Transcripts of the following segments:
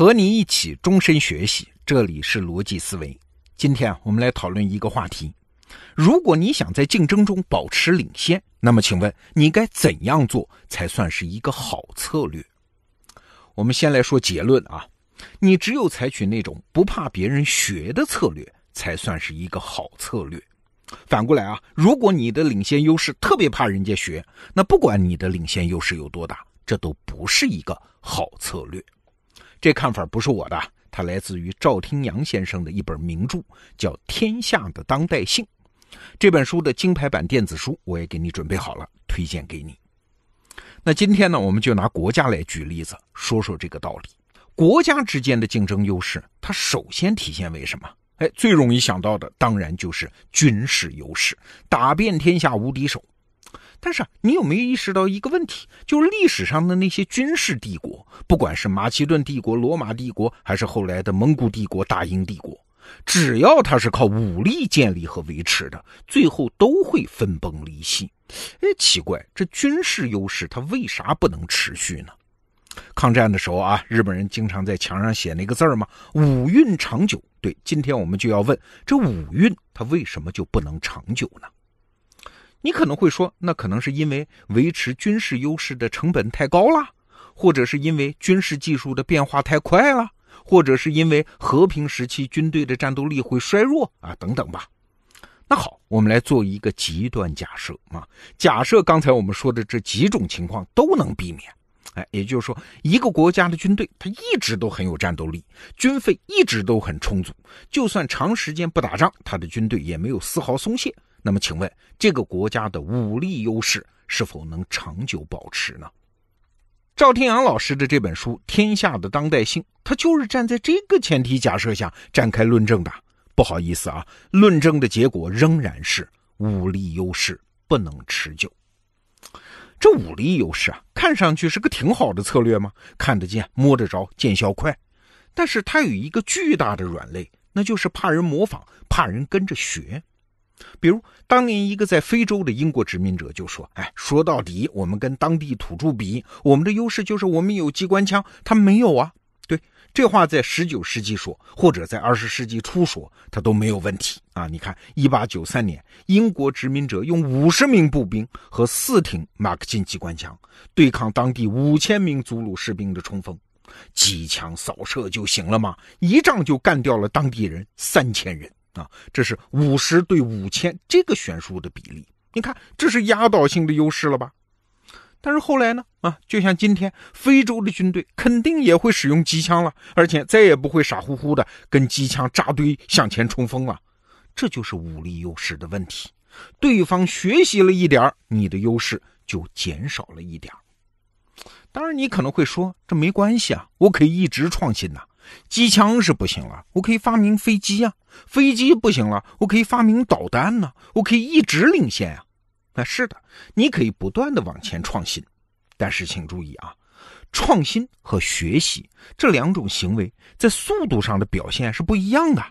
和你一起终身学习，这里是逻辑思维。今天，我们来讨论一个话题：如果你想在竞争中保持领先，那么请问你该怎样做才算是一个好策略？我们先来说结论啊，你只有采取那种不怕别人学的策略，才算是一个好策略。反过来啊，如果你的领先优势特别怕人家学，那不管你的领先优势有多大，这都不是一个好策略。这看法不是我的，它来自于赵廷阳先生的一本名著，叫《天下的当代性》。这本书的金牌版电子书我也给你准备好了，推荐给你。那今天呢，我们就拿国家来举例子，说说这个道理。国家之间的竞争优势，它首先体现为什么？哎，最容易想到的当然就是军事优势，打遍天下无敌手。但是，你有没有意识到一个问题？就是历史上的那些军事帝国，不管是马其顿帝国、罗马帝国，还是后来的蒙古帝国、大英帝国，只要它是靠武力建立和维持的，最后都会分崩离析。哎，奇怪，这军事优势它为啥不能持续呢？抗战的时候啊，日本人经常在墙上写那个字儿嘛，“五运长久”。对，今天我们就要问，这五运它为什么就不能长久呢？你可能会说，那可能是因为维持军事优势的成本太高了，或者是因为军事技术的变化太快了，或者是因为和平时期军队的战斗力会衰弱啊，等等吧。那好，我们来做一个极端假设啊，假设刚才我们说的这几种情况都能避免，哎，也就是说，一个国家的军队它一直都很有战斗力，军费一直都很充足，就算长时间不打仗，他的军队也没有丝毫松懈。那么，请问这个国家的武力优势是否能长久保持呢？赵天阳老师的这本书《天下的当代性》，他就是站在这个前提假设下展开论证的。不好意思啊，论证的结果仍然是武力优势不能持久。这武力优势啊，看上去是个挺好的策略吗？看得见、摸得着、见效快，但是它有一个巨大的软肋，那就是怕人模仿，怕人跟着学。比如，当年一个在非洲的英国殖民者就说：“哎，说到底，我们跟当地土著比，我们的优势就是我们有机关枪，他没有啊。”对，这话在十九世纪说，或者在二十世纪初说，他都没有问题啊。你看，一八九三年，英国殖民者用五十名步兵和四挺马克沁机关枪对抗当地五千名祖鲁士兵的冲锋，机枪扫射就行了吗？一仗就干掉了当地人三千人。啊，这是五十对五千这个悬殊的比例，你看这是压倒性的优势了吧？但是后来呢？啊，就像今天非洲的军队肯定也会使用机枪了，而且再也不会傻乎乎的跟机枪扎堆向前冲锋了。这就是武力优势的问题。对方学习了一点你的优势就减少了一点当然，你可能会说这没关系啊，我可以一直创新呐。机枪是不行了，我可以发明飞机啊；飞机不行了，我可以发明导弹呢。我可以一直领先啊。那是的，你可以不断的往前创新，但是请注意啊，创新和学习这两种行为在速度上的表现是不一样的。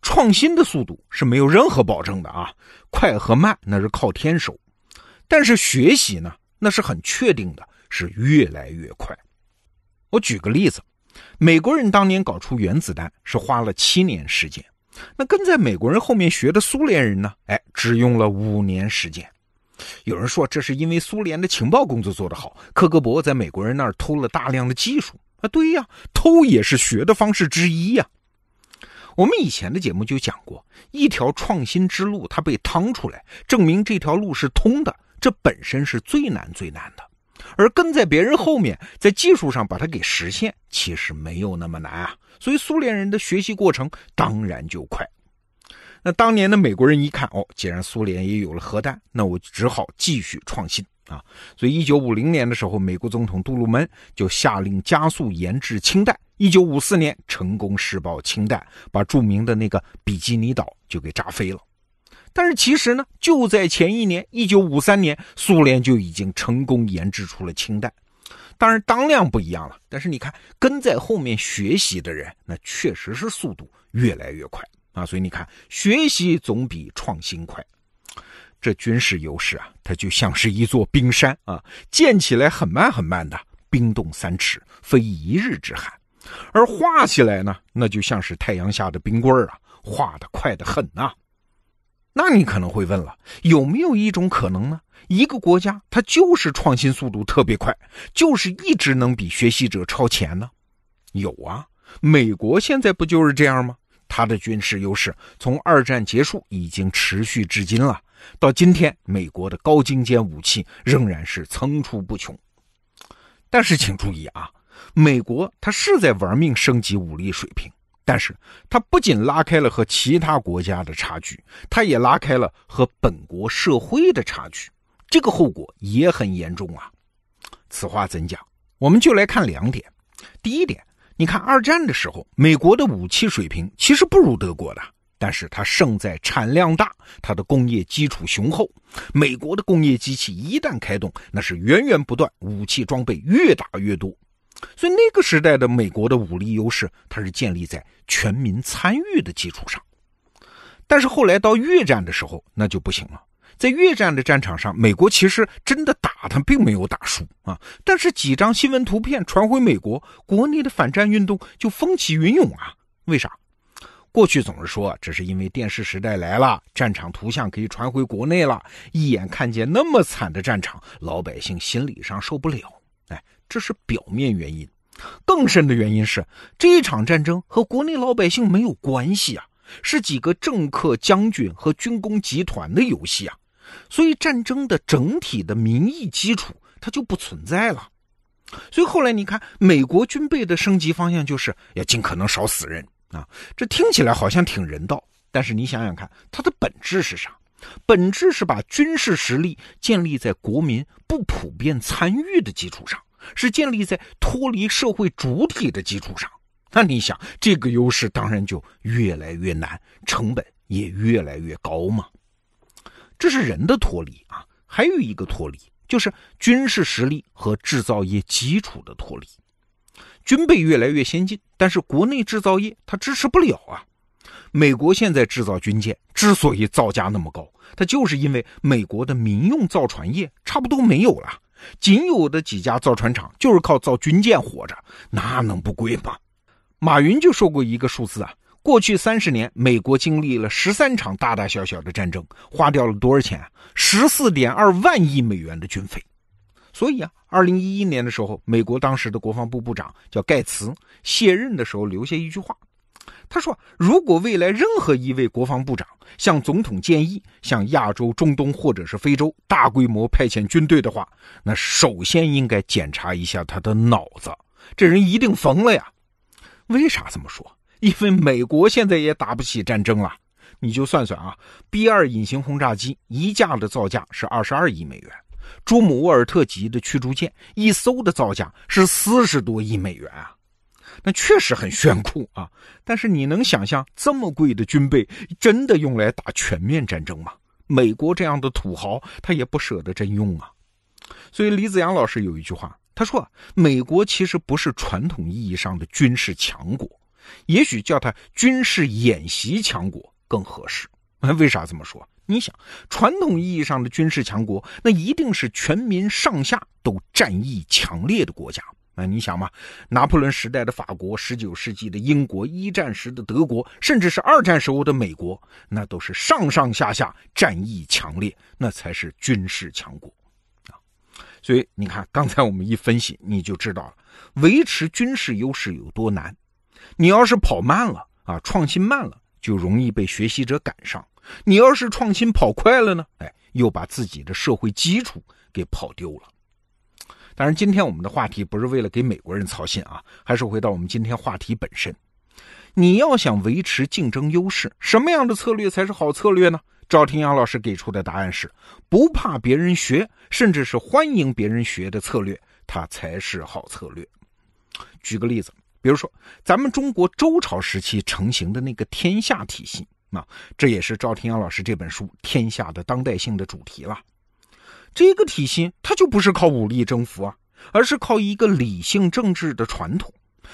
创新的速度是没有任何保证的啊，快和慢那是靠天手，但是学习呢，那是很确定的，是越来越快。我举个例子。美国人当年搞出原子弹是花了七年时间，那跟在美国人后面学的苏联人呢？哎，只用了五年时间。有人说这是因为苏联的情报工作做得好，科格博在美国人那儿偷了大量的技术啊。对呀，偷也是学的方式之一呀。我们以前的节目就讲过，一条创新之路它被趟出来，证明这条路是通的，这本身是最难最难的。而跟在别人后面，在技术上把它给实现，其实没有那么难啊。所以苏联人的学习过程当然就快。那当年的美国人一看，哦，既然苏联也有了核弹，那我只好继续创新啊。所以一九五零年的时候，美国总统杜鲁门就下令加速研制氢弹。一九五四年成功试爆氢弹，把著名的那个比基尼岛就给炸飞了。但是其实呢，就在前一年，一九五三年，苏联就已经成功研制出了氢弹。当然当量不一样了，但是你看跟在后面学习的人，那确实是速度越来越快啊。所以你看，学习总比创新快。这军事优势啊，它就像是一座冰山啊，建起来很慢很慢的，冰冻三尺，非一日之寒。而画起来呢，那就像是太阳下的冰棍儿啊，画的快得很呐。那你可能会问了，有没有一种可能呢？一个国家它就是创新速度特别快，就是一直能比学习者超前呢？有啊，美国现在不就是这样吗？它的军事优势从二战结束已经持续至今了，到今天，美国的高精尖武器仍然是层出不穷。但是请注意啊，美国它是在玩命升级武力水平，但是它不仅拉开了和其他国家的差距，它也拉开了和本国社会的差距，这个后果也很严重啊。此话怎讲？我们就来看两点。第一点。你看，二战的时候，美国的武器水平其实不如德国的，但是它胜在产量大，它的工业基础雄厚。美国的工业机器一旦开动，那是源源不断，武器装备越打越多。所以那个时代的美国的武力优势，它是建立在全民参与的基础上。但是后来到越战的时候，那就不行了。在越战的战场上，美国其实真的打他并没有打输啊，但是几张新闻图片传回美国，国内的反战运动就风起云涌啊。为啥？过去总是说这是因为电视时代来了，战场图像可以传回国内了，一眼看见那么惨的战场，老百姓心理上受不了。哎，这是表面原因，更深的原因是这一场战争和国内老百姓没有关系啊，是几个政客、将军和军工集团的游戏啊。所以战争的整体的民意基础它就不存在了。所以后来你看，美国军备的升级方向就是要尽可能少死人啊。这听起来好像挺人道，但是你想想看，它的本质是啥？本质是把军事实力建立在国民不普遍参与的基础上，是建立在脱离社会主体的基础上。那你想，这个优势当然就越来越难，成本也越来越高嘛。这是人的脱离啊，还有一个脱离，就是军事实力和制造业基础的脱离。军备越来越先进，但是国内制造业它支持不了啊。美国现在制造军舰之所以造价那么高，它就是因为美国的民用造船业差不多没有了，仅有的几家造船厂就是靠造军舰活着，那能不贵吗？马云就说过一个数字啊。过去三十年，美国经历了十三场大大小小的战争，花掉了多少钱？十四点二万亿美元的军费。所以啊，二零一一年的时候，美国当时的国防部部长叫盖茨，卸任的时候留下一句话，他说：“如果未来任何一位国防部长向总统建议向亚洲、中东或者是非洲大规模派遣军队的话，那首先应该检查一下他的脑子，这人一定疯了呀。”为啥这么说？因为美国现在也打不起战争了，你就算算啊，B 二隐形轰炸机一架的造价是二十二亿美元，朱姆沃尔特级的驱逐舰一艘的造价是四十多亿美元啊，那确实很炫酷啊。但是你能想象这么贵的军备真的用来打全面战争吗？美国这样的土豪他也不舍得真用啊。所以李子阳老师有一句话，他说：“美国其实不是传统意义上的军事强国。”也许叫它军事演习强国更合适。为啥这么说？你想，传统意义上的军事强国，那一定是全民上下都战意强烈的国家。那你想嘛，拿破仑时代的法国，十九世纪的英国，一战时的德国，甚至是二战时候的美国，那都是上上下下战意强烈，那才是军事强国啊。所以你看，刚才我们一分析，你就知道了，维持军事优势有多难。你要是跑慢了啊，创新慢了，就容易被学习者赶上；你要是创新跑快了呢，哎，又把自己的社会基础给跑丢了。当然，今天我们的话题不是为了给美国人操心啊，还是回到我们今天话题本身。你要想维持竞争优势，什么样的策略才是好策略呢？赵廷阳老师给出的答案是：不怕别人学，甚至是欢迎别人学的策略，它才是好策略。举个例子。比如说，咱们中国周朝时期成型的那个天下体系，啊，这也是赵廷阳老师这本书《天下的当代性》的主题了。这个体系它就不是靠武力征服啊，而是靠一个理性政治的传统，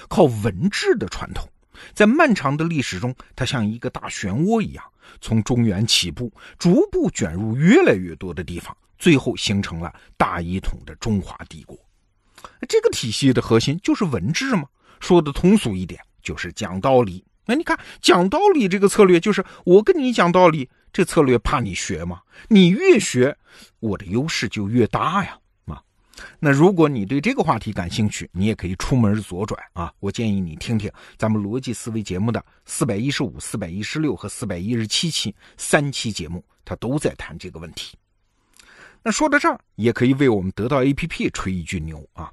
靠文治的传统。在漫长的历史中，它像一个大漩涡一样，从中原起步，逐步卷入越来越多的地方，最后形成了大一统的中华帝国。这个体系的核心就是文治嘛。说的通俗一点，就是讲道理。那你看，讲道理这个策略，就是我跟你讲道理，这策略怕你学吗？你越学，我的优势就越大呀。啊，那如果你对这个话题感兴趣，你也可以出门左转啊。我建议你听听咱们逻辑思维节目的四百一十五、四百一十六和四百一十七期三期节目，它都在谈这个问题。那说到这儿，也可以为我们得到 APP 吹一句牛啊！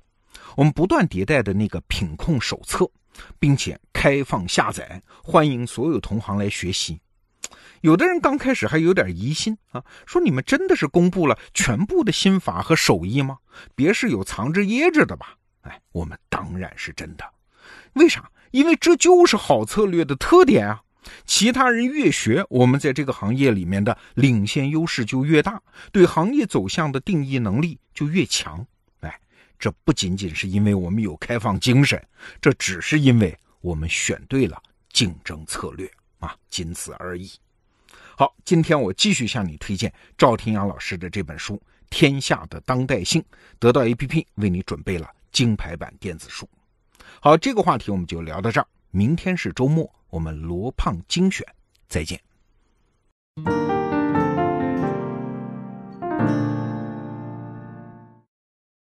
我们不断迭代的那个品控手册，并且开放下载，欢迎所有同行来学习。有的人刚开始还有点疑心啊，说你们真的是公布了全部的心法和手艺吗？别是有藏着掖着的吧？哎，我们当然是真的。为啥？因为这就是好策略的特点啊！其他人越学，我们在这个行业里面的领先优势就越大，对行业走向的定义能力就越强。哎，这不仅仅是因为我们有开放精神，这只是因为我们选对了竞争策略啊，仅此而已。好，今天我继续向你推荐赵天阳老师的这本书《天下的当代性》，得到 APP 为你准备了金牌版电子书。好，这个话题我们就聊到这儿，明天是周末。我们罗胖精选，再见。